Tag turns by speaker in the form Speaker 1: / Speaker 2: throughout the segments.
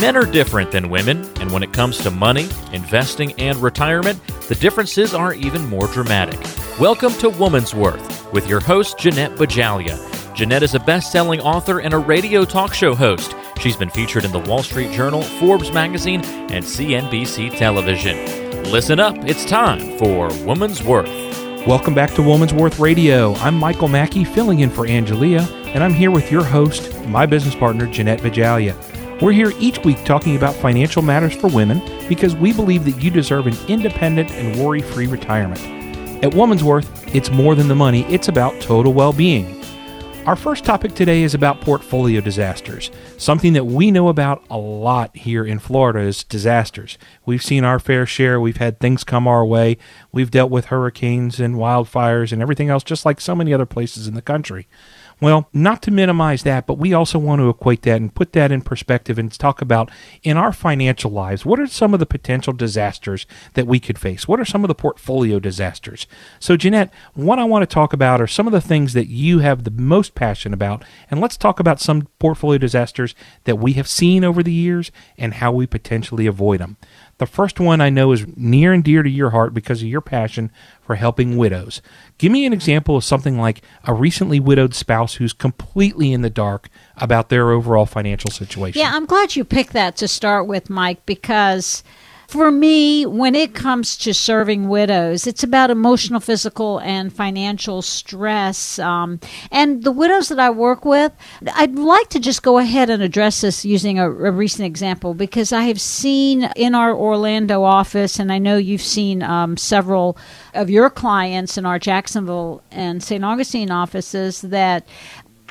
Speaker 1: Men are different than women, and when it comes to money, investing, and retirement, the differences are even more dramatic. Welcome to Woman's Worth with your host, Jeanette Bajalia. Jeanette is a best selling author and a radio talk show host. She's been featured in the Wall Street Journal, Forbes magazine, and CNBC television. Listen up, it's time for Woman's Worth.
Speaker 2: Welcome back to Woman's Worth Radio. I'm Michael Mackey, filling in for Angelia, and I'm here with your host, my business partner, Jeanette Bajalia. We're here each week talking about financial matters for women because we believe that you deserve an independent and worry free retirement. At Woman's Worth, it's more than the money, it's about total well being. Our first topic today is about portfolio disasters. Something that we know about a lot here in Florida is disasters. We've seen our fair share. We've had things come our way. We've dealt with hurricanes and wildfires and everything else, just like so many other places in the country. Well, not to minimize that, but we also want to equate that and put that in perspective and talk about in our financial lives, what are some of the potential disasters that we could face? What are some of the portfolio disasters? So, Jeanette, what I want to talk about are some of the things that you have the most passion about, and let's talk about some portfolio disasters that we have seen over the years and how we potentially avoid them. The first one I know is near and dear to your heart because of your passion for helping widows. Give me an example of something like a recently widowed spouse who's completely in the dark about their overall financial situation.
Speaker 3: Yeah, I'm glad you picked that to start with, Mike, because for me, when it comes to serving widows, it's about emotional, physical, and financial stress. Um, and the widows that I work with, I'd like to just go ahead and address this using a, a recent example because I have seen in our Orlando office, and I know you've seen um, several of your clients in our Jacksonville and St. Augustine offices, that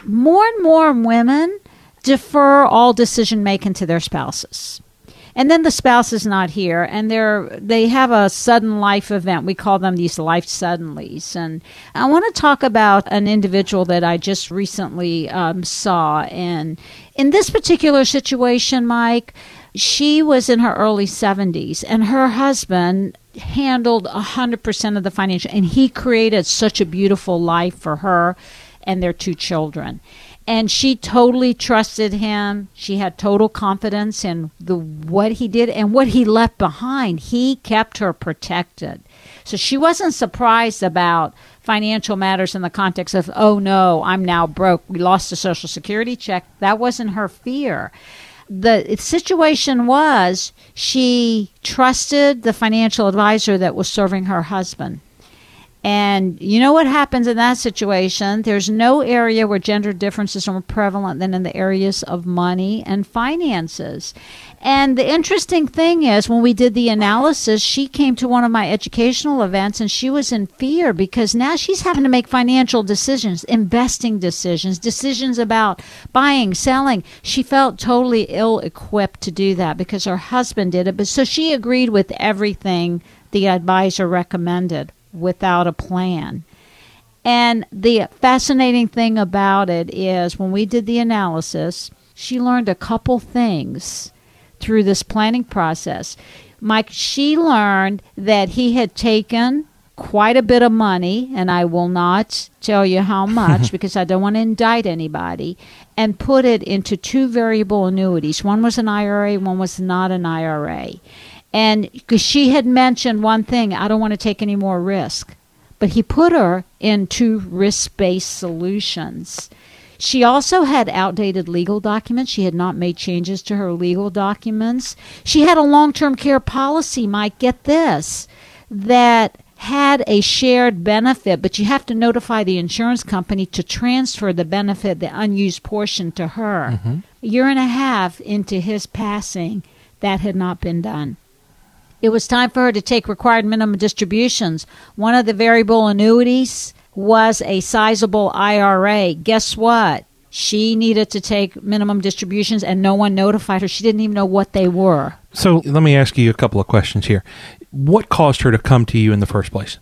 Speaker 3: more and more women defer all decision making to their spouses and then the spouse is not here and they're they have a sudden life event. We call them these life suddenlies. And i want to talk about an individual that i just recently um, saw. And in this particular situation mike she was in her early 70s and her husband handled 100% of the financial and he created such a beautiful life for her and their two children and she totally trusted him. She had total confidence in the what he did and what he left behind. He kept her protected. So she wasn't surprised about financial matters in the context of, "Oh no, I'm now broke. We lost a social security check." That wasn't her fear. The situation was she trusted the financial advisor that was serving her husband and you know what happens in that situation? There's no area where gender differences are more prevalent than in the areas of money and finances. And the interesting thing is, when we did the analysis, she came to one of my educational events and she was in fear because now she's having to make financial decisions, investing decisions, decisions about buying, selling. She felt totally ill equipped to do that because her husband did it. But so she agreed with everything the advisor recommended without a plan. And the fascinating thing about it is when we did the analysis, she learned a couple things through this planning process. Mike, she learned that he had taken quite a bit of money, and I will not tell you how much because I don't want to indict anybody, and put it into two variable annuities. One was an IRA, one was not an IRA. And because she had mentioned one thing, I don't want to take any more risk. But he put her into risk based solutions. She also had outdated legal documents. She had not made changes to her legal documents. She had a long term care policy, Mike, get this, that had a shared benefit, but you have to notify the insurance company to transfer the benefit, the unused portion, to her. Mm-hmm. A year and a half into his passing, that had not been done. It was time for her to take required minimum distributions. One of the variable annuities was a sizable IRA. Guess what? She needed to take minimum distributions and no one notified her. She didn't even know what they were.
Speaker 2: So let me ask you a couple of questions here. What caused her to come to you in the first place?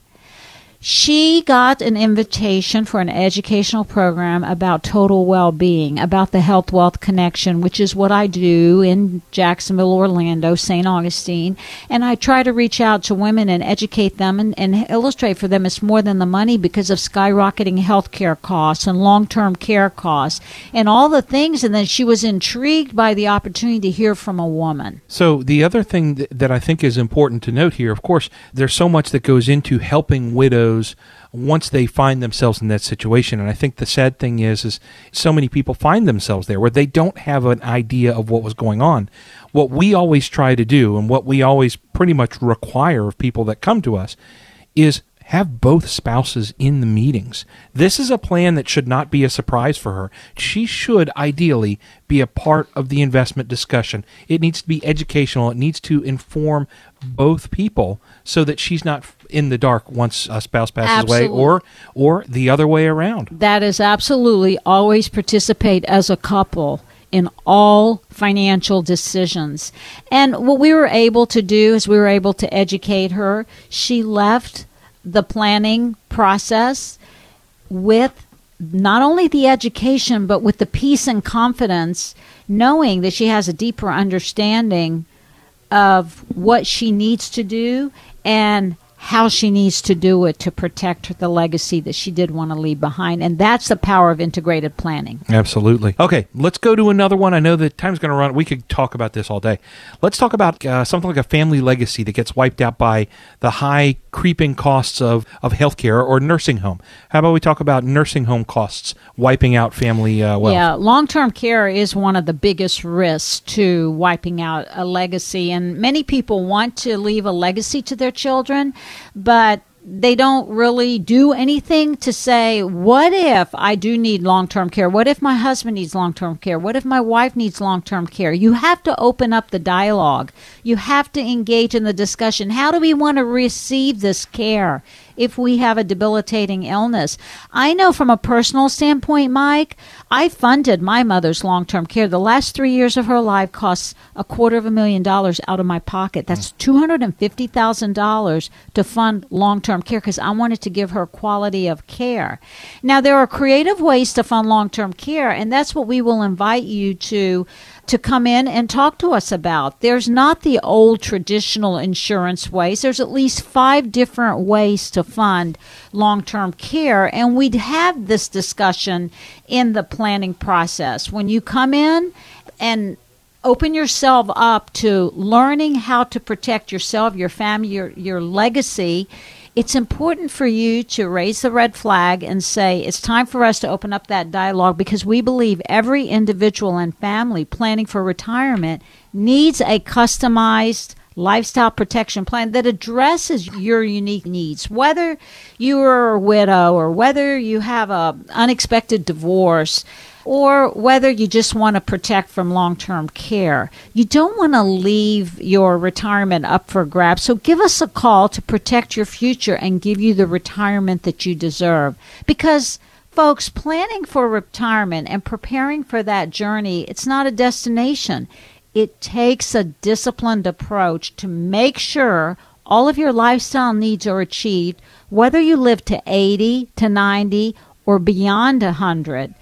Speaker 3: She got an invitation for an educational program about total well being, about the health wealth connection, which is what I do in Jacksonville, Orlando, St. Augustine. And I try to reach out to women and educate them and, and illustrate for them it's more than the money because of skyrocketing health care costs and long term care costs and all the things. And then she was intrigued by the opportunity to hear from a woman.
Speaker 2: So, the other thing that, that I think is important to note here, of course, there's so much that goes into helping widows once they find themselves in that situation and i think the sad thing is is so many people find themselves there where they don't have an idea of what was going on what we always try to do and what we always pretty much require of people that come to us is have both spouses in the meetings. This is a plan that should not be a surprise for her. She should ideally be a part of the investment discussion. It needs to be educational, it needs to inform both people so that she's not in the dark once a spouse passes
Speaker 3: Absolutely.
Speaker 2: away or or the other way around.
Speaker 3: That is absolutely always participate as a couple in all financial decisions. And what we were able to do is we were able to educate her. She left the planning process with not only the education, but with the peace and confidence, knowing that she has a deeper understanding of what she needs to do and how she needs to do it to protect the legacy that she did want to leave behind. And that's the power of integrated planning.
Speaker 2: Absolutely. Okay, let's go to another one. I know that time's going to run. We could talk about this all day. Let's talk about uh, something like a family legacy that gets wiped out by the high creeping costs of, of healthcare or nursing home. How about we talk about nursing home costs wiping out family uh, wealth?
Speaker 3: Yeah, long term care is one of the biggest risks to wiping out a legacy. And many people want to leave a legacy to their children, but they don't really do anything to say, what if I do need long term care? What if my husband needs long term care? What if my wife needs long term care? You have to open up the dialogue. You have to engage in the discussion. How do we want to receive this care? if we have a debilitating illness. I know from a personal standpoint, Mike, I funded my mother's long term care. The last three years of her life costs a quarter of a million dollars out of my pocket. That's hmm. $250,000 to fund long term care because I wanted to give her quality of care. Now, there are creative ways to fund long term care, and that's what we will invite you to to come in and talk to us about. There's not the old traditional insurance ways. There's at least five different ways to fund long term care. And we'd have this discussion in the planning process. When you come in and open yourself up to learning how to protect yourself, your family, your, your legacy, it's important for you to raise the red flag and say it's time for us to open up that dialogue because we believe every individual and family planning for retirement needs a customized lifestyle protection plan that addresses your unique needs whether you are a widow or whether you have a unexpected divorce or whether you just want to protect from long term care. You don't want to leave your retirement up for grabs. So give us a call to protect your future and give you the retirement that you deserve. Because folks, planning for retirement and preparing for that journey, it's not a destination. It takes a disciplined approach to make sure all of your lifestyle needs are achieved, whether you live to 80, to 90, or beyond 100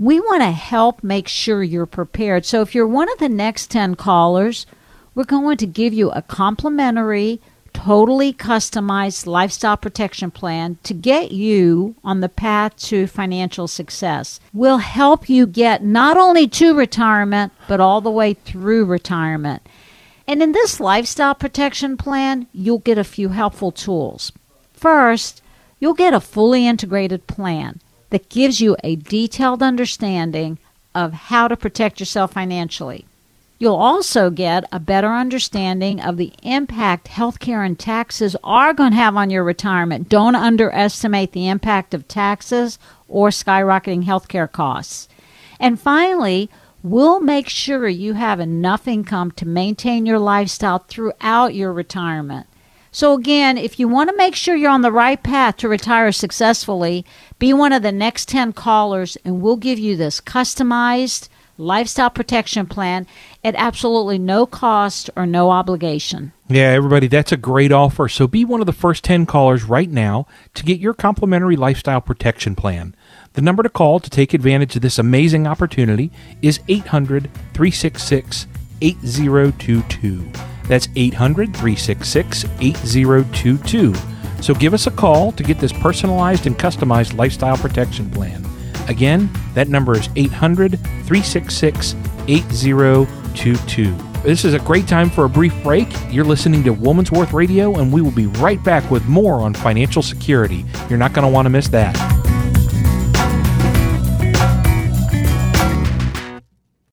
Speaker 3: we want to help make sure you're prepared. So if you're one of the next 10 callers, we're going to give you a complimentary, totally customized lifestyle protection plan to get you on the path to financial success. We'll help you get not only to retirement, but all the way through retirement. And in this lifestyle protection plan, you'll get a few helpful tools. First, you'll get a fully integrated plan that gives you a detailed understanding of how to protect yourself financially. You'll also get a better understanding of the impact healthcare and taxes are going to have on your retirement. Don't underestimate the impact of taxes or skyrocketing healthcare costs. And finally, we'll make sure you have enough income to maintain your lifestyle throughout your retirement. So, again, if you want to make sure you're on the right path to retire successfully, be one of the next 10 callers and we'll give you this customized lifestyle protection plan at absolutely no cost or no obligation.
Speaker 2: Yeah, everybody, that's a great offer. So be one of the first 10 callers right now to get your complimentary lifestyle protection plan. The number to call to take advantage of this amazing opportunity is 800 366 8022. That's 800 366 8022. So give us a call to get this personalized and customized lifestyle protection plan. Again, that number is 800 366 8022. This is a great time for a brief break. You're listening to Woman's Worth Radio, and we will be right back with more on financial security. You're not going to want to miss that.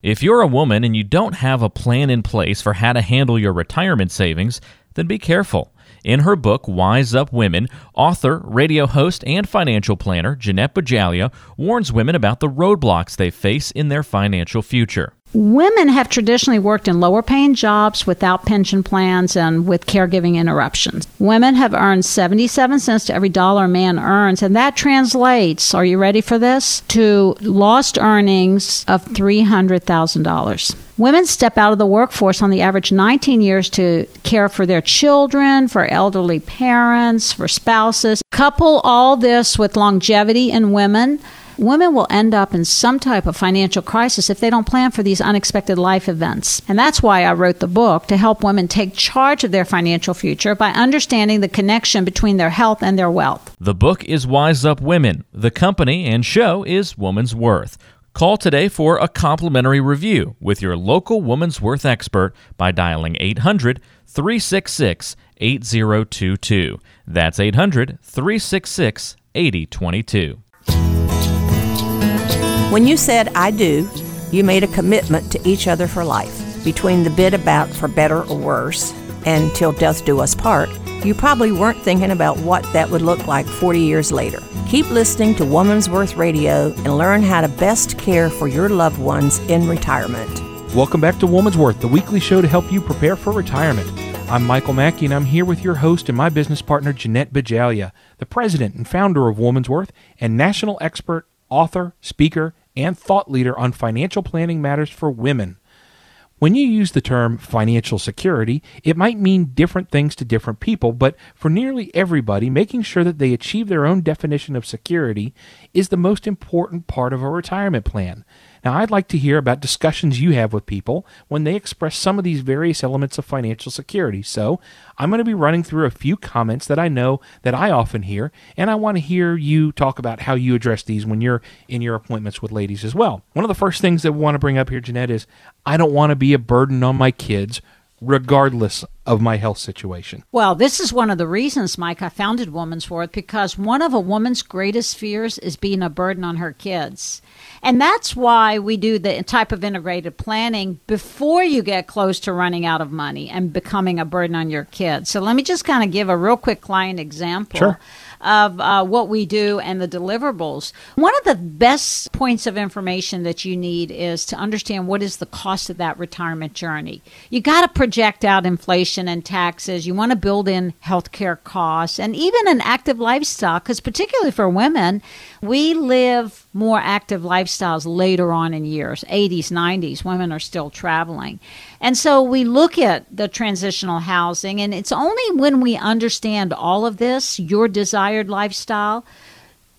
Speaker 1: If you're a woman and you don't have a plan in place for how to handle your retirement savings, then be careful. In her book, Wise Up Women, author, radio host, and financial planner Jeanette Bajalia warns women about the roadblocks they face in their financial future.
Speaker 3: Women have traditionally worked in lower paying jobs without pension plans and with caregiving interruptions. Women have earned 77 cents to every dollar a man earns, and that translates, are you ready for this? To lost earnings of $300,000. Women step out of the workforce on the average 19 years to care for their children, for elderly parents, for spouses. Couple all this with longevity in women women will end up in some type of financial crisis if they don't plan for these unexpected life events. And that's why I wrote the book to help women take charge of their financial future by understanding the connection between their health and their wealth.
Speaker 1: The book is Wise Up Women. The company and show is Woman's Worth. Call today for a complimentary review with your local Woman's Worth expert by dialing 800 366 8022. That's 800 366 8022.
Speaker 4: When you said I do, you made a commitment to each other for life. Between the bit about for better or worse and till death do us part, you probably weren't thinking about what that would look like 40 years later. Keep listening to Woman's Worth Radio and learn how to best care for your loved ones in retirement.
Speaker 2: Welcome back to Woman's Worth, the weekly show to help you prepare for retirement. I'm Michael Mackey, and I'm here with your host and my business partner, Jeanette Bajalia, the president and founder of Woman's Worth and national expert author, speaker, and thought leader on financial planning matters for women. When you use the term financial security, it might mean different things to different people, but for nearly everybody, making sure that they achieve their own definition of security is the most important part of a retirement plan. Now, I'd like to hear about discussions you have with people when they express some of these various elements of financial security. So, I'm going to be running through a few comments that I know that I often hear, and I want to hear you talk about how you address these when you're in your appointments with ladies as well. One of the first things that we want to bring up here, Jeanette, is I don't want to be a burden on my kids regardless of my health situation.
Speaker 3: Well, this is one of the reasons, Mike, I founded Woman's Worth because one of a woman's greatest fears is being a burden on her kids. And that's why we do the type of integrated planning before you get close to running out of money and becoming a burden on your kids. So let me just kind of give a real quick client example.
Speaker 2: Sure
Speaker 3: of uh, what we do and the deliverables. One of the best points of information that you need is to understand what is the cost of that retirement journey. You got to project out inflation and taxes. You want to build in healthcare costs and even an active lifestyle, because particularly for women, we live more active lifestyles later on in years 80s 90s women are still traveling and so we look at the transitional housing and it's only when we understand all of this your desired lifestyle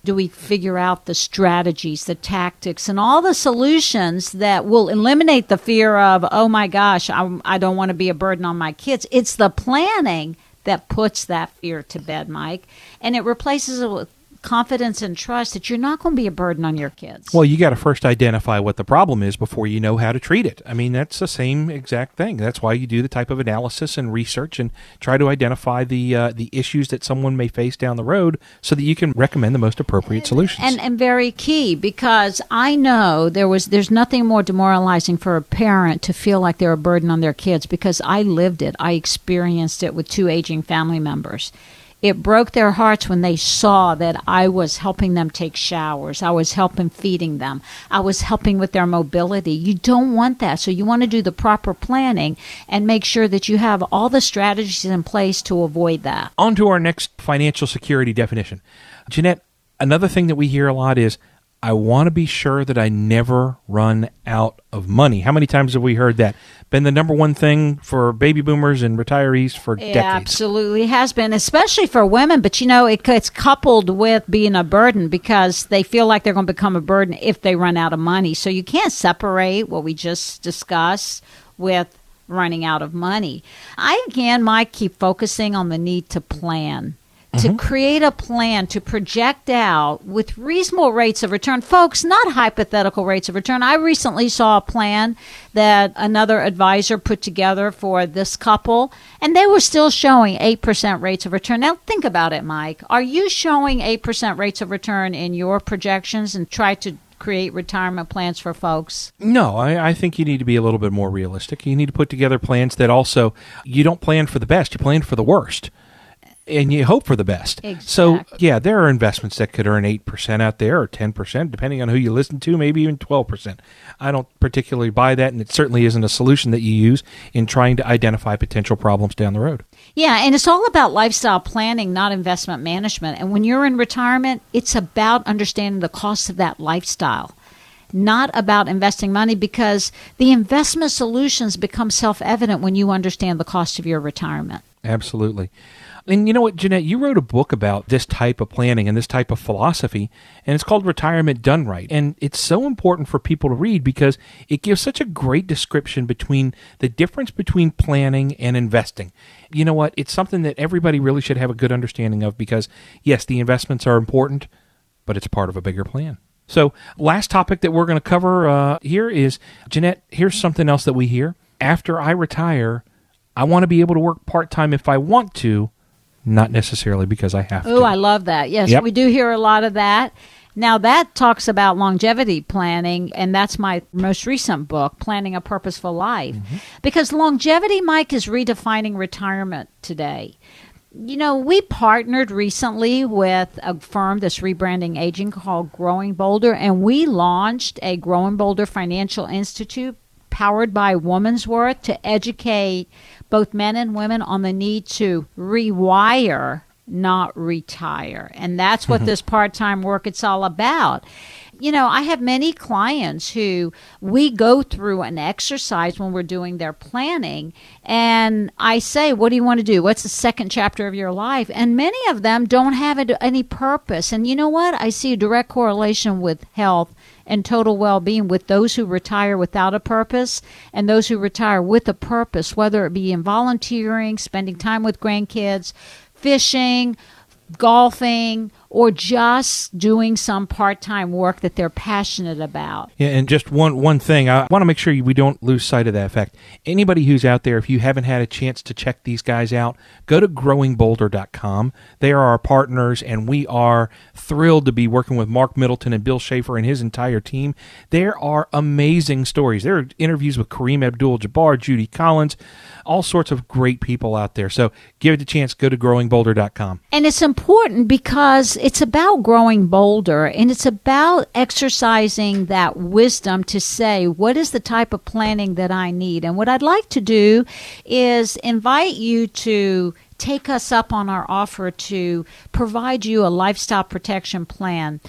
Speaker 3: do we figure out the strategies, the tactics, and all the solutions that will eliminate the fear of, oh my gosh, I, I don't want to be a burden on my kids? It's the planning that puts that fear to bed, Mike, and it replaces it with confidence and trust that you're not going to be a burden on your kids.
Speaker 2: Well, you got to first identify what the problem is before you know how to treat it. I mean, that's the same exact thing. That's why you do the type of analysis and research and try to identify the uh, the issues that someone may face down the road so that you can recommend the most appropriate solutions.
Speaker 3: And and very key because I know there was there's nothing more demoralizing for a parent to feel like they're a burden on their kids because I lived it. I experienced it with two aging family members it broke their hearts when they saw that I was helping them take showers. I was helping feeding them. I was helping with their mobility. You don't want that. So you want to do the proper planning and make sure that you have all the strategies in place to avoid that.
Speaker 2: On to our next financial security definition. Jeanette, another thing that we hear a lot is I want to be sure that I never run out of money. How many times have we heard that? Been the number one thing for baby boomers and retirees for
Speaker 3: Yeah,
Speaker 2: decades.
Speaker 3: absolutely has been, especially for women. But you know, it, it's coupled with being a burden because they feel like they're going to become a burden if they run out of money. So you can't separate what we just discussed with running out of money. I again might keep focusing on the need to plan. To mm-hmm. create a plan to project out with reasonable rates of return. Folks, not hypothetical rates of return. I recently saw a plan that another advisor put together for this couple, and they were still showing 8% rates of return. Now, think about it, Mike. Are you showing 8% rates of return in your projections and try to create retirement plans for folks?
Speaker 2: No, I, I think you need to be a little bit more realistic. You need to put together plans that also you don't plan for the best, you plan for the worst. And you hope for the best. So, yeah, there are investments that could earn 8% out there or 10%, depending on who you listen to, maybe even 12%. I don't particularly buy that, and it certainly isn't a solution that you use in trying to identify potential problems down the road.
Speaker 3: Yeah, and it's all about lifestyle planning, not investment management. And when you're in retirement, it's about understanding the cost of that lifestyle, not about investing money because the investment solutions become self evident when you understand the cost of your retirement.
Speaker 2: Absolutely. And you know what, Jeanette, you wrote a book about this type of planning and this type of philosophy, and it's called Retirement Done Right. And it's so important for people to read because it gives such a great description between the difference between planning and investing. You know what? It's something that everybody really should have a good understanding of because, yes, the investments are important, but it's part of a bigger plan. So, last topic that we're going to cover uh, here is Jeanette, here's something else that we hear. After I retire, I want to be able to work part time if I want to, not necessarily because I have to.
Speaker 3: Oh,
Speaker 2: to.
Speaker 3: I love that. Yes,
Speaker 2: Yep.
Speaker 3: we do hear a lot of that. Now, that talks about longevity planning, and that's my most recent book, Planning a Purposeful Life. Mm-hmm. Because longevity, Mike, is redefining retirement today. You know, we partnered recently with a firm that's rebranding aging called Growing Bolder, and we launched a Growing Bolder Financial Institute powered by Woman's Worth to educate both men and women on the need to rewire, not retire. And that's what mm-hmm. this part time work it's all about. You know, I have many clients who we go through an exercise when we're doing their planning, and I say, What do you want to do? What's the second chapter of your life? And many of them don't have any purpose. And you know what? I see a direct correlation with health and total well being with those who retire without a purpose and those who retire with a purpose, whether it be in volunteering, spending time with grandkids, fishing, golfing, or just doing some part time work that they're passionate about.
Speaker 2: Yeah, and just one one thing, I want to make sure we don't lose sight of that fact. Anybody who's out there, if you haven't had a chance to check these guys out, go to growingbolder.com. They are our partners, and we are thrilled to be working with Marc Middleton and Bill Schaefer and his entire team. There are amazing stories. There are interviews with Kareem Abdul-Jabbar, Judy Collins, all sorts of great people out there. So give it a chance. Go to growingbolder.com.
Speaker 3: And it's important because it's about growing bolder and it's about exercising that wisdom to say, what is the type of planning that I need? And what I'd like to do is invite you to take us up on our offer to provide you a lifestyle protection plan.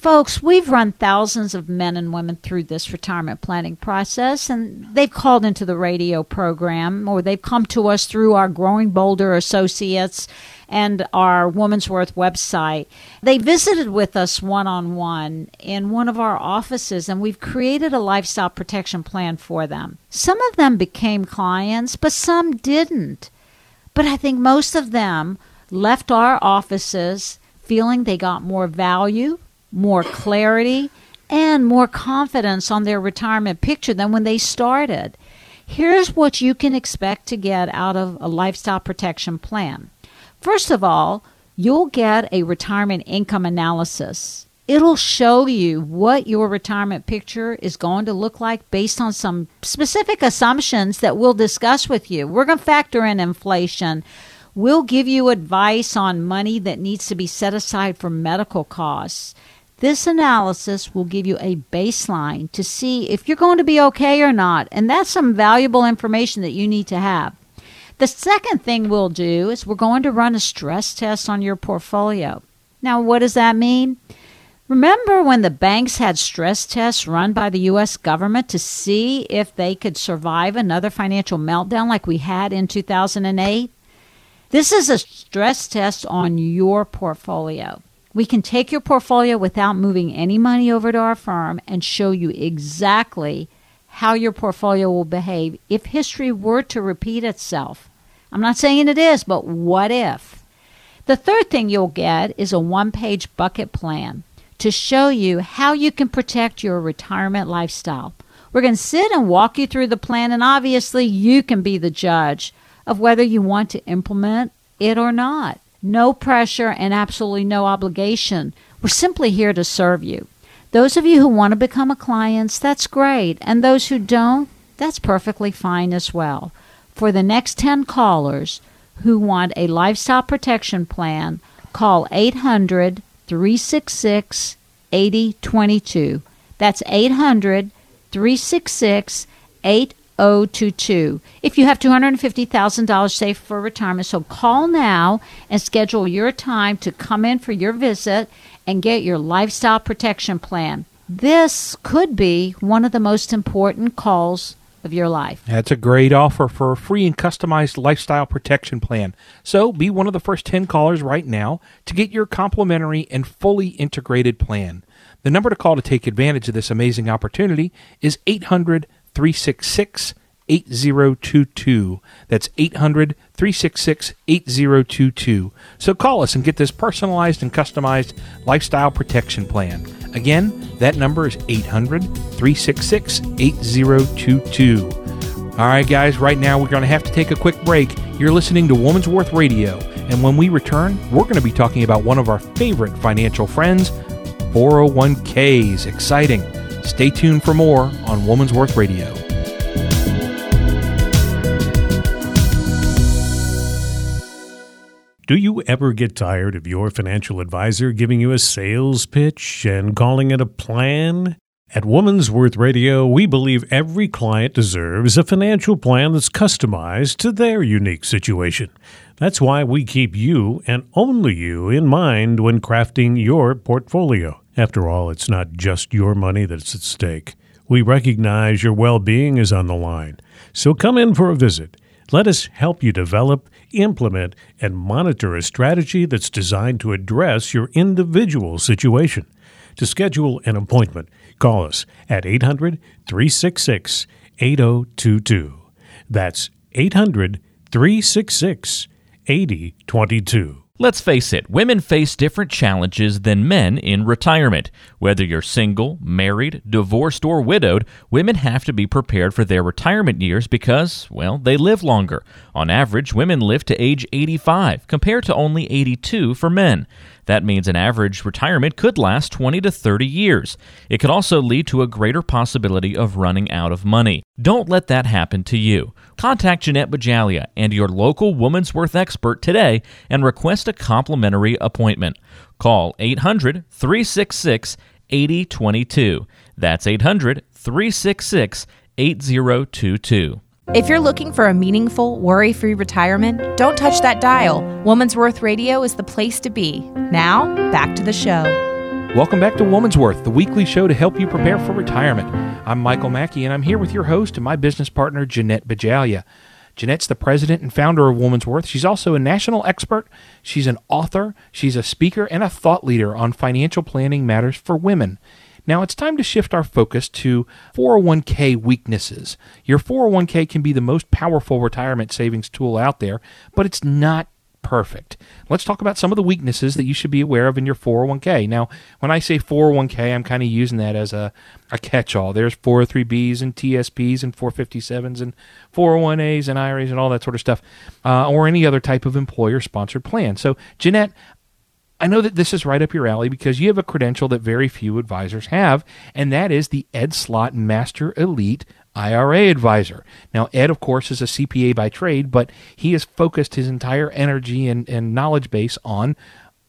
Speaker 3: Folks, we've run thousands of men and women through this retirement planning process, and they've called into the radio program or they've come to us through our Growing Bolder Associates and our Woman's Worth website. They visited with us one on one in one of our offices, and we've created a lifestyle protection plan for them. Some of them became clients, but some didn't. But I think most of them left our offices feeling they got more value, more clarity, and more confidence on their retirement picture than when they started. Here's what you can expect to get out of a lifestyle protection plan. First of all, you'll get a retirement income analysis. It'll show you what your retirement picture is going to look like based on some specific assumptions that we'll discuss with you. We're going to factor in inflation. We'll give you advice on money that needs to be set aside for medical costs. This analysis will give you a baseline to see if you're going to be okay or not, and that's some valuable information that you need to have. The second thing we'll do is we're going to run a stress test on your portfolio. Now, what does that mean? Remember when the banks had stress tests run by the U.S. government to see if they could survive another financial meltdown like we had in 2008? This is a stress test on your portfolio. We can take your portfolio without moving any money over to our firm and show you exactly how your portfolio will behave if history were to repeat itself. I'm not saying it is, but what if? The third thing you'll get is a one page bucket plan to show you how you can protect your retirement lifestyle. We're going to sit and walk you through the plan, and obviously, you can be the judge of whether you want to implement it or not. No pressure and absolutely no obligation. We're simply here to serve you. Those of you who want to become a client, that's great. And those who don't, that's perfectly fine as well. For the next 10 callers who want a lifestyle protection plan, call 800 366 8022. That's 800 366 8022. If you have $250,000 saved for retirement, so call now and schedule your time to come in for your visit and get your lifestyle protection plan. This could be one of the most important calls of your life.
Speaker 2: That's a great offer for a free and customized lifestyle protection plan. So be one of the first 10 callers right now to get your complimentary and fully integrated plan. The number to call to take advantage of this amazing opportunity is 800 366 8022. That's 800 366 8022. So call us and get this personalized and customized lifestyle protection plan. Again, that number is 800 366 8022. All right, guys, right now we're going to have to take a quick break. You're listening to Woman's Worth Radio, and when we return, we're going to be talking about one of our favorite financial friends, 401ks. Exciting. Stay tuned for more on Woman's Worth Radio.
Speaker 5: Do you ever get tired of your financial advisor giving you a sales pitch and calling it a plan? At Woman's Worth Radio, we believe every client deserves a financial plan that's customized to their unique situation. That's why we keep you and only you in mind when crafting your portfolio. After all, it's not just your money that's at stake. We recognize your well being is on the line. So come in for a visit. Let us help you develop, implement, and monitor a strategy that's designed to address your individual situation. To schedule an appointment, call us at 800 366 8022. That's 800 366 8022.
Speaker 1: Let's face it, women face different challenges than men in retirement. Whether you're single, married, divorced, or widowed, women have to be prepared for their retirement years because, well, they live longer. On average, women live to age 85, compared to only 82 for men. That means an average retirement could last 20 to 30 years. It could also lead to a greater possibility of running out of money. Don't let that happen to you. Contact Jeanette Bajalia and your local Woman's Worth expert today and request a complimentary appointment. Call 800 366 8022. That's 800 366 8022.
Speaker 6: If you're looking for a meaningful, worry free retirement, don't touch that dial. Woman's Worth Radio is the place to be. Now, back to the show.
Speaker 2: Welcome back to Woman's Worth, the weekly show to help you prepare for retirement. I'm Michael Mackey, and I'm here with your host and my business partner, Jeanette Bajalia. Jeanette's the president and founder of Woman's Worth. She's also a national expert. She's an author. She's a speaker and a thought leader on financial planning matters for women. Now it's time to shift our focus to 401k weaknesses. Your 401k can be the most powerful retirement savings tool out there, but it's not perfect. Let's talk about some of the weaknesses that you should be aware of in your 401k. Now, when I say 401k, I'm kind of using that as a, a catch all. There's 403bs and TSPs and 457s and 401as and IRAs and all that sort of stuff, uh, or any other type of employer sponsored plan. So, Jeanette, I know that this is right up your alley because you have a credential that very few advisors have, and that is the Ed Slott Master Elite IRA advisor. Now, Ed, of course, is a CPA by trade, but he has focused his entire energy and, and knowledge base on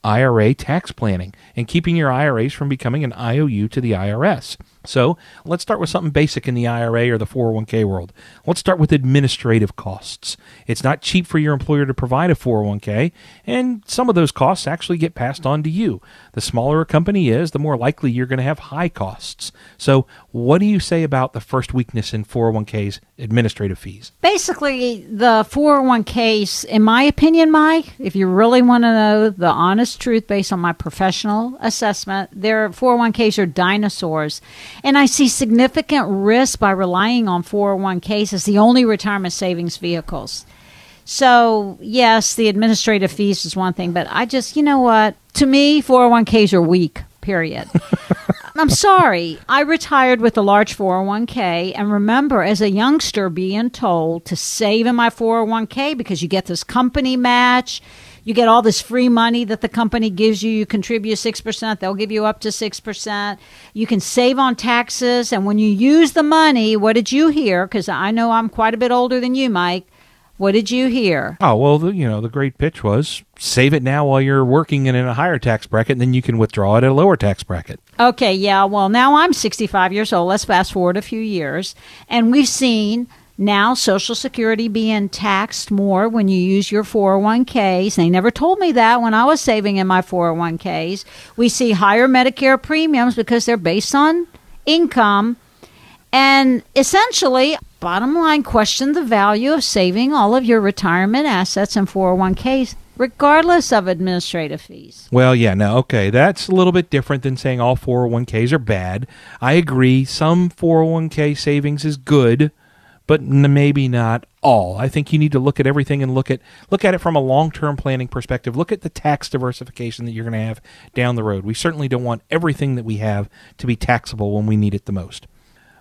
Speaker 2: IRA tax planning and keeping your IRAs from becoming an IOU to the IRS. So let's start with something basic in the IRA or the 401k world. Let's start with administrative costs. It's not cheap for your employer to provide a 401k, and some of those costs actually get passed on to you. The smaller a company is, the more likely you're going to have high costs. So, what do you say about the first weakness in 401ks administrative fees?
Speaker 3: Basically, the 401ks, in my opinion, Mike, if you really want to know the honest truth based on my professional assessment, their 401ks are dinosaurs. And I see significant risk by relying on 401ks as the only retirement savings vehicles. So, yes, the administrative fees is one thing, but I just, you know what? To me, 401ks are weak, period. I'm sorry. I retired with a large 401k and remember as a youngster being told to save in my 401k because you get this company match. You get all this free money that the company gives you. You contribute 6%, they'll give you up to 6%. You can save on taxes. And when you use the money, what did you hear? Because I know I'm quite a bit older than you, Mike. What did you hear?
Speaker 2: Oh, well, the, you know, the great pitch was save it now while you're working in a higher tax bracket, and then you can withdraw it at a lower tax bracket.
Speaker 3: Okay, yeah. Well, now I'm 65 years old. Let's fast forward a few years. And we've seen now Social Security being taxed more when you use your 401ks. They never told me that when I was saving in my 401ks. We see higher Medicare premiums because they're based on income. And essentially, bottom line, question the value of saving all of your retirement assets in 401ks regardless of administrative fees.
Speaker 2: Well, yeah, no, okay. That's a little bit different than saying all 401ks are bad. I agree. Some 401k savings is good, but maybe not all. I think you need to look at everything and look at look at it from a long-term planning perspective. Look at the tax diversification that you're going to have down the road. We certainly don't want everything that we have to be taxable when we need it the most.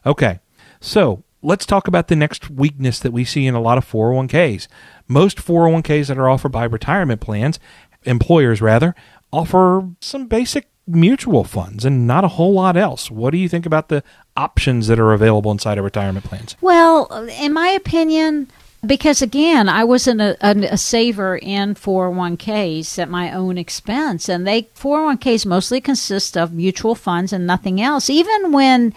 Speaker 2: Okay. So, let's talk about the next weakness that we see in a lot of 401ks. Most 401ks that are offered by retirement plans, employers rather, offer some basic mutual funds and not a whole lot else. What do you think about the options that are available inside of retirement plans?
Speaker 3: Well, in my opinion, because again, I was an, a, a saver in 401ks at my own expense, and they 401ks mostly consist of mutual funds and nothing else. Even when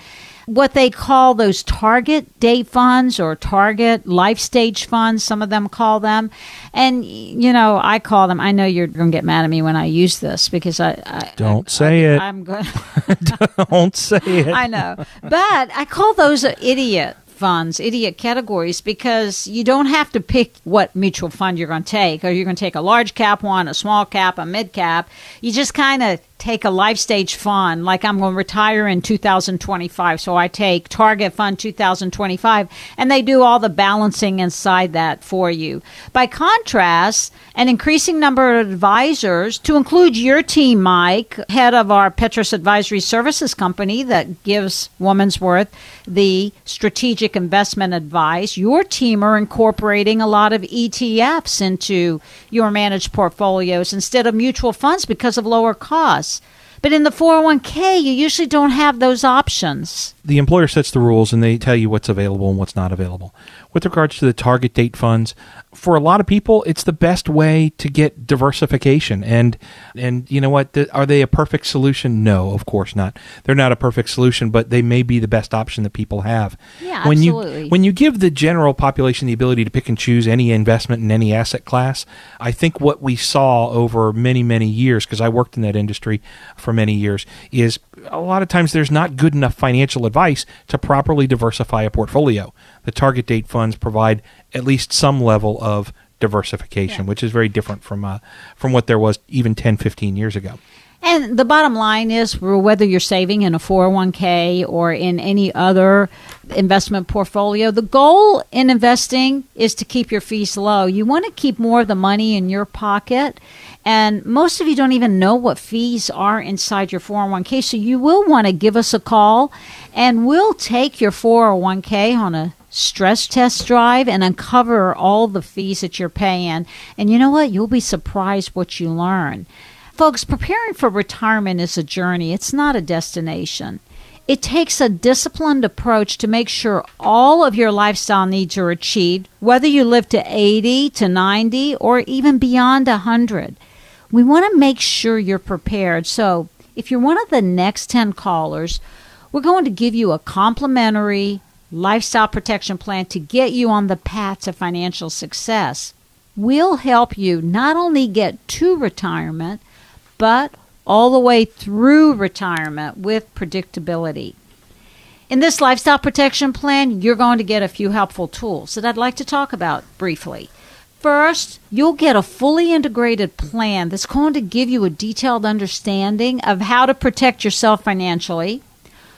Speaker 3: what they call those target date funds or target life stage funds, some of them call them. And, you know, I call them, I know you're going to get mad at me when I use this because I. I
Speaker 2: Don't I, say
Speaker 3: I,
Speaker 2: it.
Speaker 3: I'm going
Speaker 2: Don't say it.
Speaker 3: I know. But I call those idiot funds, idiot categories, because you don't have to pick what mutual fund you're going to take. Or you're going to take a large cap one, a small cap, a mid cap. You just kind of take a life stage fund, like I'm going to retire in 2025. So I take Target Fund 2025, and they do all the balancing inside that for you. By contrast, an increasing number of advisors, to include your team, Mike, head of our Petrus Advisory Services company that gives Woman's Worth the strategic investment advice, your team are incorporating a lot of ETFs into your managed portfolios instead of mutual funds because of lower costs. But in the 401k, you usually don't have those options.
Speaker 2: The employer sets the rules and they tell you what's available and what's not available. With regards to the target date funds, for a lot of people, it's the best way to get diversification. And and you know what? Are they a perfect solution? No, of course not. They're not a perfect solution, but they may be the best option that people have.
Speaker 3: Yeah,
Speaker 2: when
Speaker 3: absolutely.
Speaker 2: you when you give the general population the ability to pick and choose any investment in any asset class, I think what we saw over many many years, because I worked in that industry for many years, is a lot of times there's not good enough financial advice to properly diversify a portfolio. The target date funds provide at least some level of diversification,
Speaker 3: Yeah.
Speaker 2: which is very different from uh, from what there was even 10, 15 years ago.
Speaker 3: And the bottom line is whether you're saving in a 401k or in any other investment portfolio, the goal in investing is to keep your fees low. You want to keep more of the money in your pocket. And most of you don't even know what fees are inside your 401k. So you will want to give us a call and we'll take your 401k on a stress test drive and uncover all the fees that you're paying. And you know what? You'll be surprised what you learn. Folks, preparing for retirement is a journey, it's not a destination. It takes a disciplined approach to make sure all of your lifestyle needs are achieved, whether you live to 80, to 90, or even beyond 100. We want to make sure you're prepared. So, if you're one of the next 10 callers, we're going to give you a complimentary lifestyle protection plan to get you on the path to financial success. We'll help you not only get to retirement, but all the way through retirement with predictability. In this lifestyle protection plan, you're going to get a few helpful tools that I'd like to talk about briefly. First, you'll get a fully integrated plan that's going to give you a detailed understanding of how to protect yourself financially.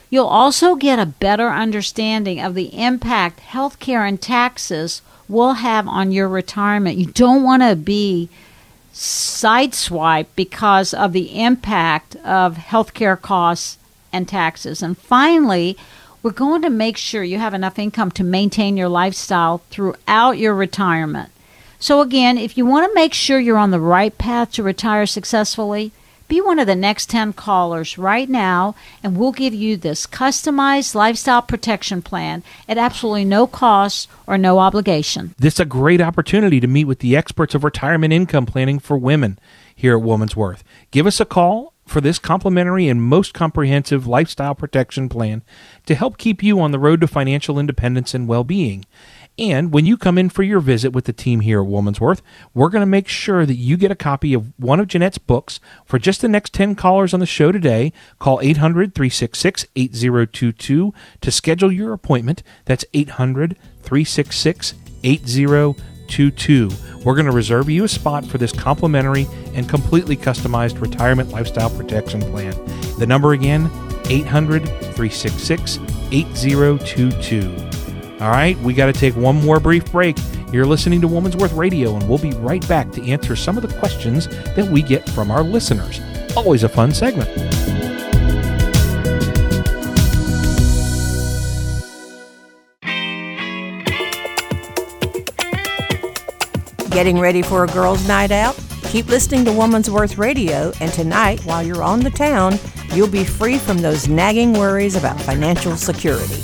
Speaker 3: You'll also get a better understanding of the impact healthcare and taxes will have on your retirement. You don't want to be sideswiped because of the impact of healthcare costs and taxes. And finally, we're going to make sure you have enough income to maintain your lifestyle throughout your retirement. So, again, if you want to make sure you're on the right path to retire successfully, be one of the next 10 callers right now, and we'll give you this customized lifestyle protection plan at absolutely no cost or no obligation.
Speaker 2: This is a great opportunity to meet with the experts of retirement income planning for women here at Woman's Worth. Give us a call for this complimentary and most comprehensive lifestyle protection plan to help keep you on the road to financial independence and well being. And when you come in for your visit with the team here at Woman's Worth, we're going to make sure that you get a copy of one of Jeanette's books for just the next 10 callers on the show today. Call 800 366 8022 to schedule your appointment. That's 800 366 8022. We're going to reserve you a spot for this complimentary and completely customized retirement lifestyle protection plan. The number again 800 366 8022. All right, we got to take one more brief break. You're listening to Woman's Worth Radio, and we'll be right back to answer some of the questions that we get from our listeners. Always a fun segment.
Speaker 4: Getting ready for a girls' night out? Keep listening to Woman's Worth Radio, and tonight, while you're on the town, you'll be free from those nagging worries about financial security.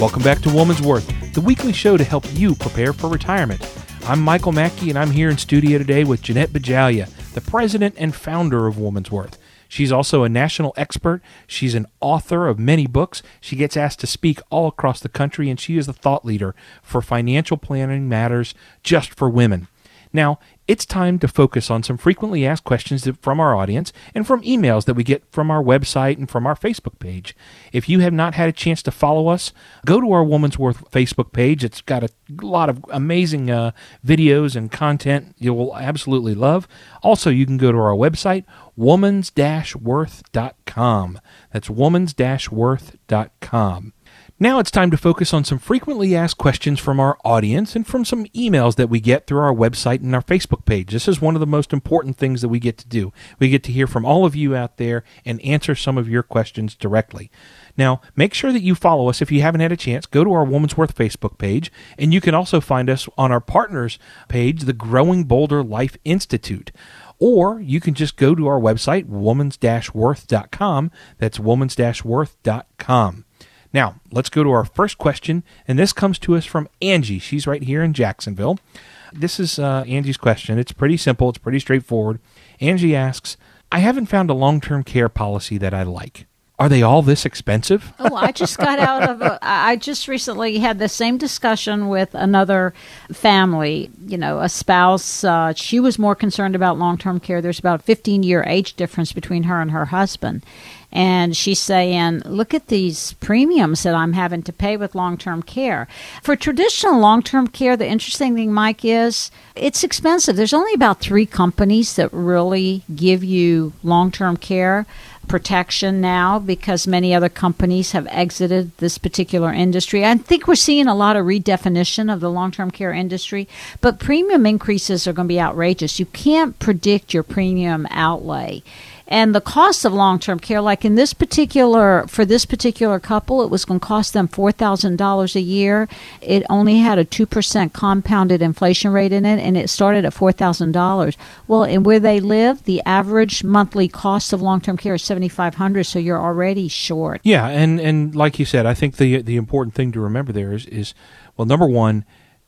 Speaker 2: Welcome back to Woman's Worth, the weekly show to help you prepare for retirement. I'm Michael Mackey, and I'm here in studio today with Jeanette Bajalia, the president and founder of Woman's Worth. She's also a national expert. She's an author of many books. She gets asked to speak all across the country, and she is the thought leader for financial planning matters just for women. Now, it's time to focus on some frequently asked questions from our audience and from emails that we get from our website and from our Facebook page. If you have not had a chance to follow us, go to our Woman's Worth Facebook page. It's got a lot of amazing uh, videos and content you will absolutely love. Also, you can go to our website, womans-worth.com. That's womans-worth.com. Now it's time to focus on some frequently asked questions from our audience and from some emails that we get through our website and our Facebook page. This is one of the most important things that we get to do. We get to hear from all of you out there and answer some of your questions directly. Now, make sure that you follow us if you haven't had a chance. Go to our Woman's Worth Facebook page, and you can also find us on our partners page, the Growing Bolder Life Institute or you can just go to our website, womans-worth.com. That's womans-worth.com. Now, let's go to our first question, and this comes to us from Angie. She's right here in Jacksonville. This is uh, Angie's question. It's pretty simple, it's pretty straightforward. Angie asks I haven't found a long term care policy that I like. Are they all this expensive?
Speaker 3: oh, I just got out of a. I just recently had the same discussion with another family. You know, a spouse. Uh, she was more concerned about long term care. There's about a 15 year age difference between her and her husband and she's saying, Look at these premiums that I'm having to pay with long term care. For traditional long term care, the interesting thing, Mike, is it's expensive. There's only about three companies that really give you long term care protection now because many other companies have exited this particular industry. I think we're seeing a lot of redefinition of the long term care industry, but premium increases are going to be outrageous. You can't predict your premium outlay and the cost of long-term care like in this particular for this particular couple it was going to cost them $4000 a year. It only had a 2% compounded inflation rate in it and it started at $4000 well and where they live the average monthly cost of long-term care is 7500 so you're already short.
Speaker 2: Yeah and and like you said i think the the important thing to remember there is is well number one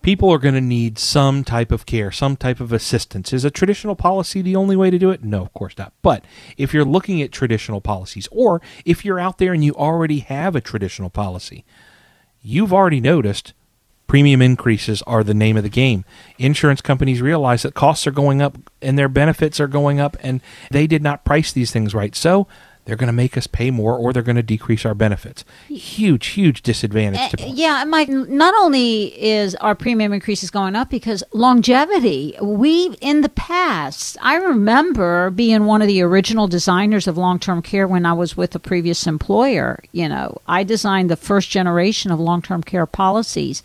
Speaker 2: people are going to need some type of care, some type of assistance. Is a traditional policy the only way to do it? No, of course not. But if you're looking at traditional policies, or if you're out there and you already have a traditional policy, you've already noticed premium increases are the name of the game. Insurance companies realize that costs are going up and their benefits are going up, and they did not price these things right. So they're going to make us pay more or they're going to decrease our benefits. Huge, huge disadvantage to
Speaker 3: Uh, yeah, Mike. Not only is our premium increases going up because longevity. We in the past, I remember being one of the original designers of long-term care when I was with a previous employer. You know, I designed the first generation of long-term care policies.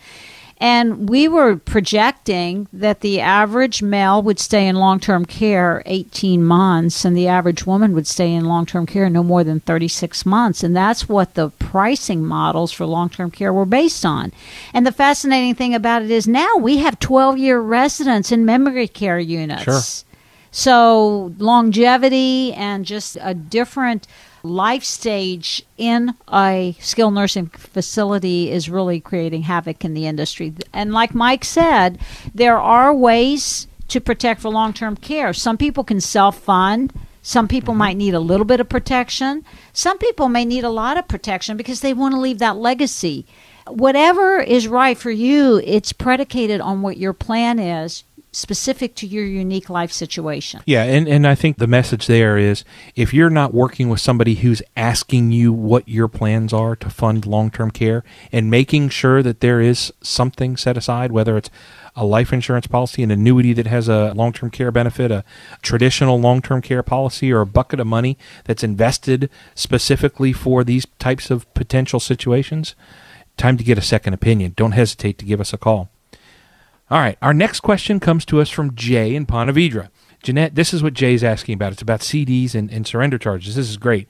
Speaker 3: And we were projecting that the average male would stay in long term care 18 months, and the average woman would stay in long term care no more than 36 months. And that's what the pricing models for long term care were based on. And the fascinating thing about it is now we have 12 year residents in memory care units.
Speaker 2: Sure.
Speaker 3: So longevity and just a different life stage in a skilled nursing facility is really creating havoc in the industry. And like Mike said, there are ways to protect for long term care. Some people can self fund. Some people mm-hmm. might need a little bit of protection. Some people may need a lot of protection because they want to leave that legacy. Whatever is right for you, it's predicated on what your plan is specific to your unique life situation.
Speaker 2: Yeah, and, and I think the message there is if you're not working with somebody who's asking you what your plans are to fund long term care and making sure that there is something set aside, whether it's a life insurance policy, an annuity that has a long term care benefit, a traditional long term care policy, or a bucket of money that's invested specifically for these types of potential situations, time to get a second opinion. Don't hesitate to give us a call. All right, our next question comes to us from Jay in Ponte Vedra. Jeanette, this is what Jay's asking about. It's about CDs and, and surrender charges. This is great.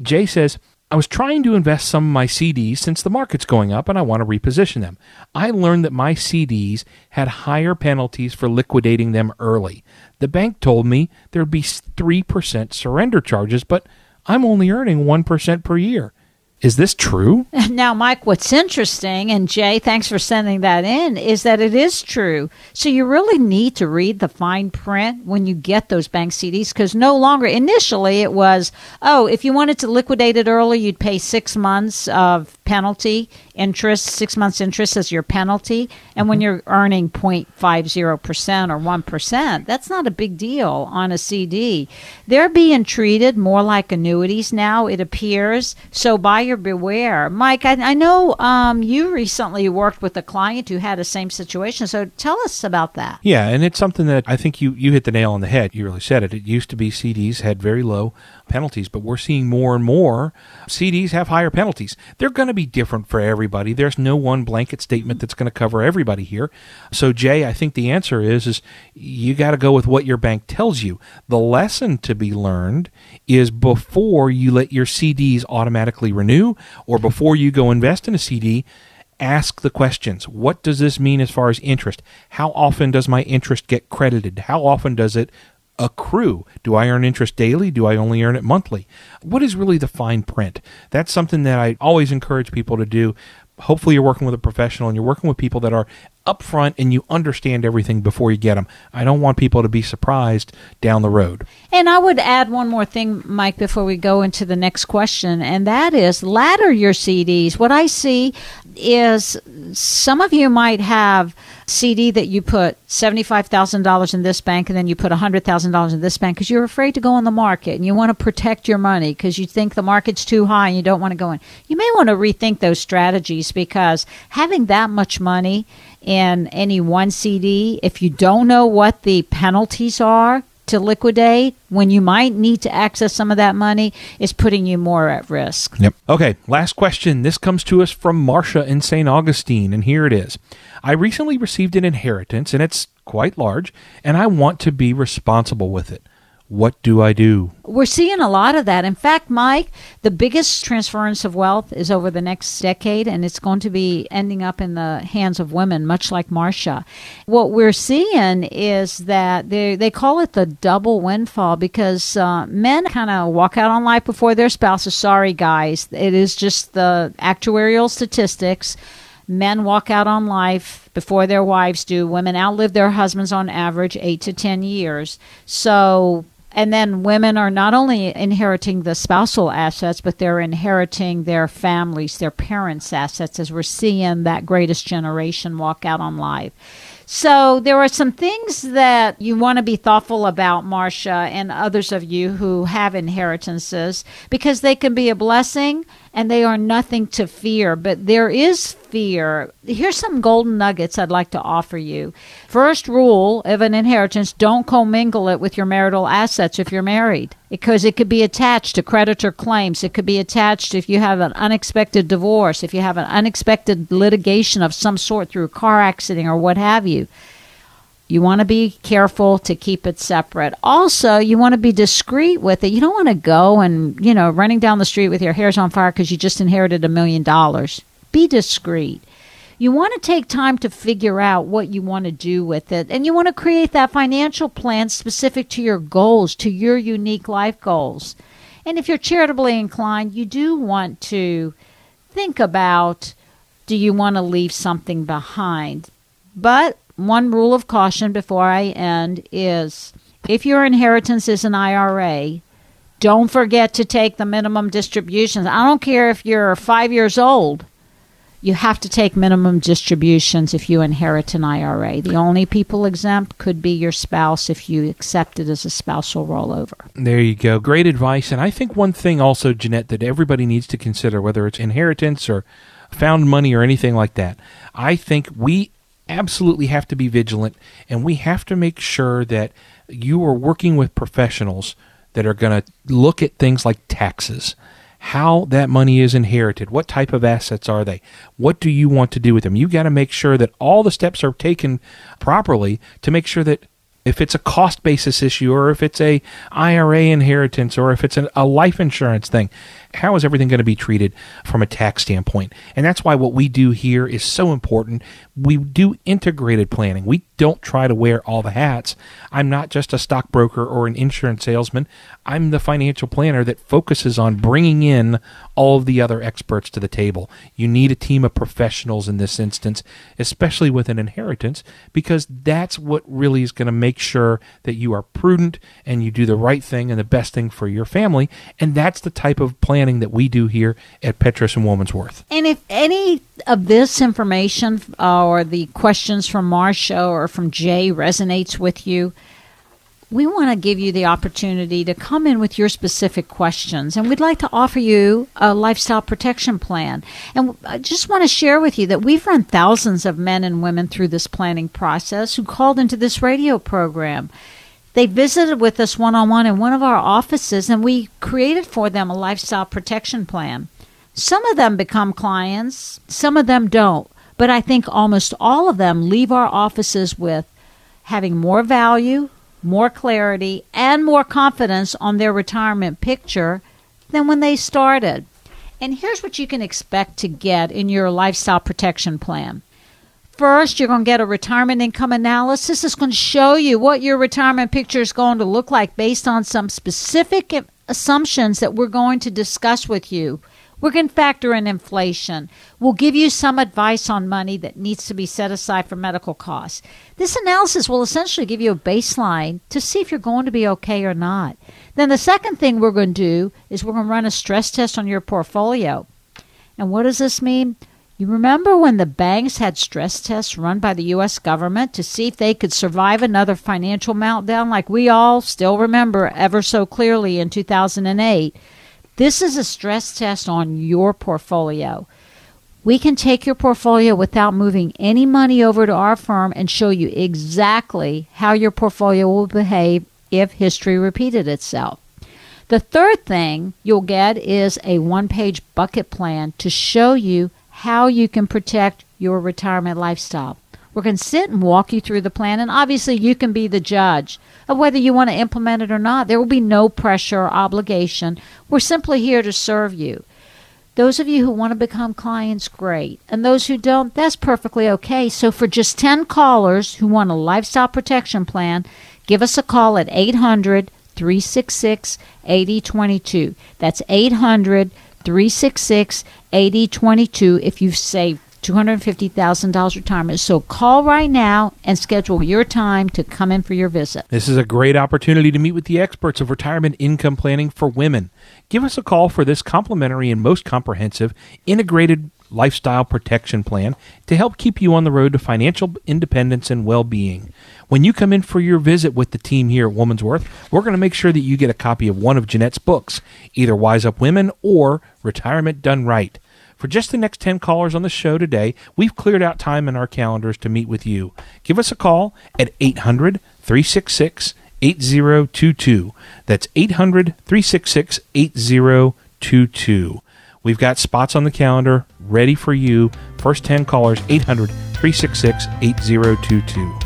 Speaker 2: Jay says, I was trying to invest some of my CDs since the market's going up and I want to reposition them. I learned that my CDs had higher penalties for liquidating them early. The bank told me there'd be 3% surrender charges, but I'm only earning 1% per year. Is this true?
Speaker 3: Now, Mike, what's interesting, and Jay, thanks for sending that in, is that it is true. So you really need to read the fine print when you get those bank CDs because no longer, initially, it was, oh, if you wanted to liquidate it early, you'd pay six months of penalty interest, six months interest as your penalty. And when you're earning 0.50% or 1%, that's not a big deal on a CD. They're being treated more like annuities now, it appears. So buyer beware. Mike, I, I know um, you recently worked with a client who had the same situation. So tell us about that.
Speaker 2: Yeah, and it's something that I think you, you hit the nail on the head. You really said it. It used to be CDs had very low penalties, but we're seeing more and more CDs have higher penalties. They're going to be different for everybody. There's no one blanket statement that's going to cover everybody here. So Jay, I think the answer is is you got to go with what your bank tells you. The lesson to be learned is before you let your CDs automatically renew or before you go invest in a CD, ask the questions. What does this mean as far as interest? How often does my interest get credited? How often does it accrue? Do I earn interest daily? Do I only earn it monthly? What is really the fine print? That's something that I always encourage people to do. Hopefully, you're working with a professional and you're working with people that are upfront and you understand everything before you get them. I don't want people to be surprised down the road.
Speaker 3: And I would add one more thing, Mike, before we go into the next question, and that is ladder your CDs. What I see is some of you might have CD that you put $75,000 in this bank and then you put $100,000 in this bank because you're afraid to go on the market and you want to protect your money because you think the market's too high and you don't want to go in. You may want to rethink those strategies because having that much money in any one CD, if you don't know what the penalties are to liquidate when you might need to access some of that money, is putting you more at risk.
Speaker 2: Yep. Okay, last question. This comes to us from Marcia in St. Augustine, and here it is. I recently received an inheritance, and it's quite large, and I want to be responsible with it. What do I do?
Speaker 3: We're seeing a lot of that. In fact, Mike, the biggest transference of wealth is over the next decade, and it's going to be ending up in the hands of women, much like Marcia. What we're seeing is that they, they call it the double windfall because uh, men kind of walk out on life before their spouses. Sorry, guys. It is just the actuarial statistics Men walk out on life before their wives do. Women outlive their husbands on average 8 to 10 years. So and then women are not only inheriting the spousal assets, but they're inheriting their families, their parents' assets, as we're seeing that greatest generation walk out on life. So there are some things that you want to be thoughtful about, Marcia, and others of you who have inheritances, because they can be a blessing and they are nothing to fear. But there is fear. Here's some golden nuggets I'd like to offer you. First rule of an inheritance don't commingle it with your marital assets if you're married, because it could be attached to creditor claims. It could be attached if you have an unexpected divorce, if you have an unexpected litigation of some sort through a car accident or what have you. You want to be careful to keep it separate. Also, you want to be discreet with it. You don't want to go and, you know, running down the street with your hair's on fire because you just inherited a million dollars. Be discreet. You want to take time to figure out what you want to do with it. And you want to create that financial plan specific to your goals, to your unique life goals. And if you're charitably inclined, you do want to think about do you want to leave something behind? But one rule of caution before I end is if your inheritance is an IRA, don't forget to take the minimum distributions. I don't care if you're five years old, you have to take minimum distributions if you inherit an IRA. The only people exempt could be your spouse if you accept it as a spousal rollover.
Speaker 2: There you go. Great advice. And I think one thing also, Jeanette, that everybody needs to consider, whether it's inheritance or found money or anything like that, I think we absolutely have to be vigilant and we have to make sure that you are working with professionals that are going to look at things like taxes how that money is inherited what type of assets are they what do you want to do with them? You got to make sure that all the steps are taken properly to make sure that if it's a cost basis issue or if it's a IRA inheritance or if it's an, a life insurance thing how is everything going to be treated from a tax standpoint? And that's why what we do here is so important. We do integrated planning. We don't try to wear all the hats. I'm not just a stockbroker or an insurance salesman. I'm the financial planner that focuses on bringing in all of the other experts to the table. You need a team of professionals in this instance, especially with an inheritance, because that's what really is going to make sure that you are prudent and you do the right thing and the best thing for your family. And that's the type of plan planning that we do here at Petros and Woman's Worth.
Speaker 3: And if any of this information or the questions from Marcia or from Jay resonates with you, we want to give you the opportunity to come in with your specific questions. And we'd like to offer you a lifestyle protection plan. And I just want to share with you that we've run thousands of men and women through this planning process who called into this radio program. They visited with us one on one in one of our offices, and we created for them a lifestyle protection plan. Some of them become clients, some of them don't, but I think almost all of them leave our offices with having more value, more clarity, and more confidence on their retirement picture than when they started. And here's what you can expect to get in your lifestyle protection plan First, you're going to get a retirement income analysis. It's going to show you what your retirement picture is going to look like based on some specific assumptions that we're going to discuss with you. We're going to factor in inflation. We'll give you some advice on money that needs to be set aside for medical costs. This analysis will essentially give you a baseline to see if you're going to be okay or not. Then the second thing we're going to do is we're going to run a stress test on your portfolio. And what does this mean? You remember when the banks had stress tests run by the U.S. government to see if they could survive another financial meltdown, like we all still remember ever so clearly in 2008? This is a stress test on your portfolio. We can take your portfolio without moving any money over to our firm and show you exactly how your portfolio will behave if history repeated itself. The third thing you'll get is a one page bucket plan to show you how you can protect your retirement lifestyle. We're going to sit and walk you through the plan, and obviously, you can be the judge of whether you want to implement it or not. There will be no pressure or obligation. We're simply here to serve you. Those of you who want to become clients, great. And those who don't, that's perfectly okay. So, for just 10 callers who want a lifestyle protection plan, give us a call at 800 366 8022. That's 800 366 8022 if you've saved $250,000 retirement. So call right now and schedule your time to come in for your visit.
Speaker 2: This is a great opportunity to meet with the experts of retirement income planning for women. Give us a call for this complimentary and most comprehensive integrated lifestyle protection plan to help keep you on the road to financial independence and well being. When you come in for your visit with the team here at Woman's Worth, we're going to make sure that you get a copy of one of Jeanette's books, either Wise Up Women or Retirement Done Right. For just the next 10 callers on the show today, we've cleared out time in our calendars to meet with you. Give us a call at 800 366 8022. That's 800 366 8022. We've got spots on the calendar ready for you. First 10 callers, 800 366 8022.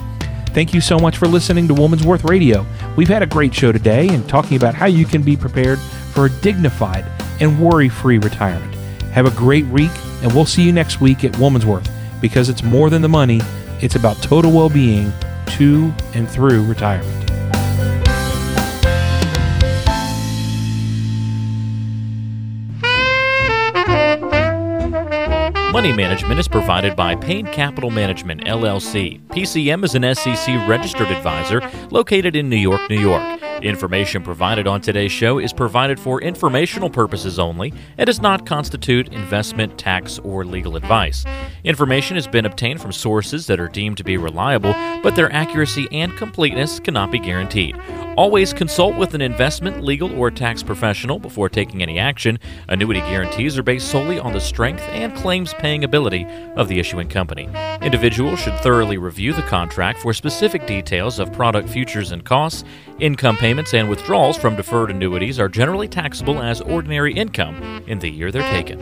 Speaker 2: Thank you so much for listening to Woman's Worth Radio. We've had a great show today and talking about how you can be prepared for a dignified and worry free retirement. Have a great week, and we'll see you next week at Woman's Worth because it's more than the money, it's about total well being to and through retirement.
Speaker 1: Money management is provided by Payne Capital Management, LLC. PCM is an SEC registered advisor located in New York, New York. Information provided on today's show is provided for informational purposes only and does not constitute investment, tax, or legal advice. Information has been obtained from sources that are deemed to be reliable, but their accuracy and completeness cannot be guaranteed. Always consult with an investment, legal, or tax professional before taking any action. Annuity guarantees are based solely on the strength and claims paying ability of the issuing company. Individuals should thoroughly review the contract for specific details of product features and costs. Income payments and withdrawals from deferred annuities are generally taxable as ordinary income in the year they're taken.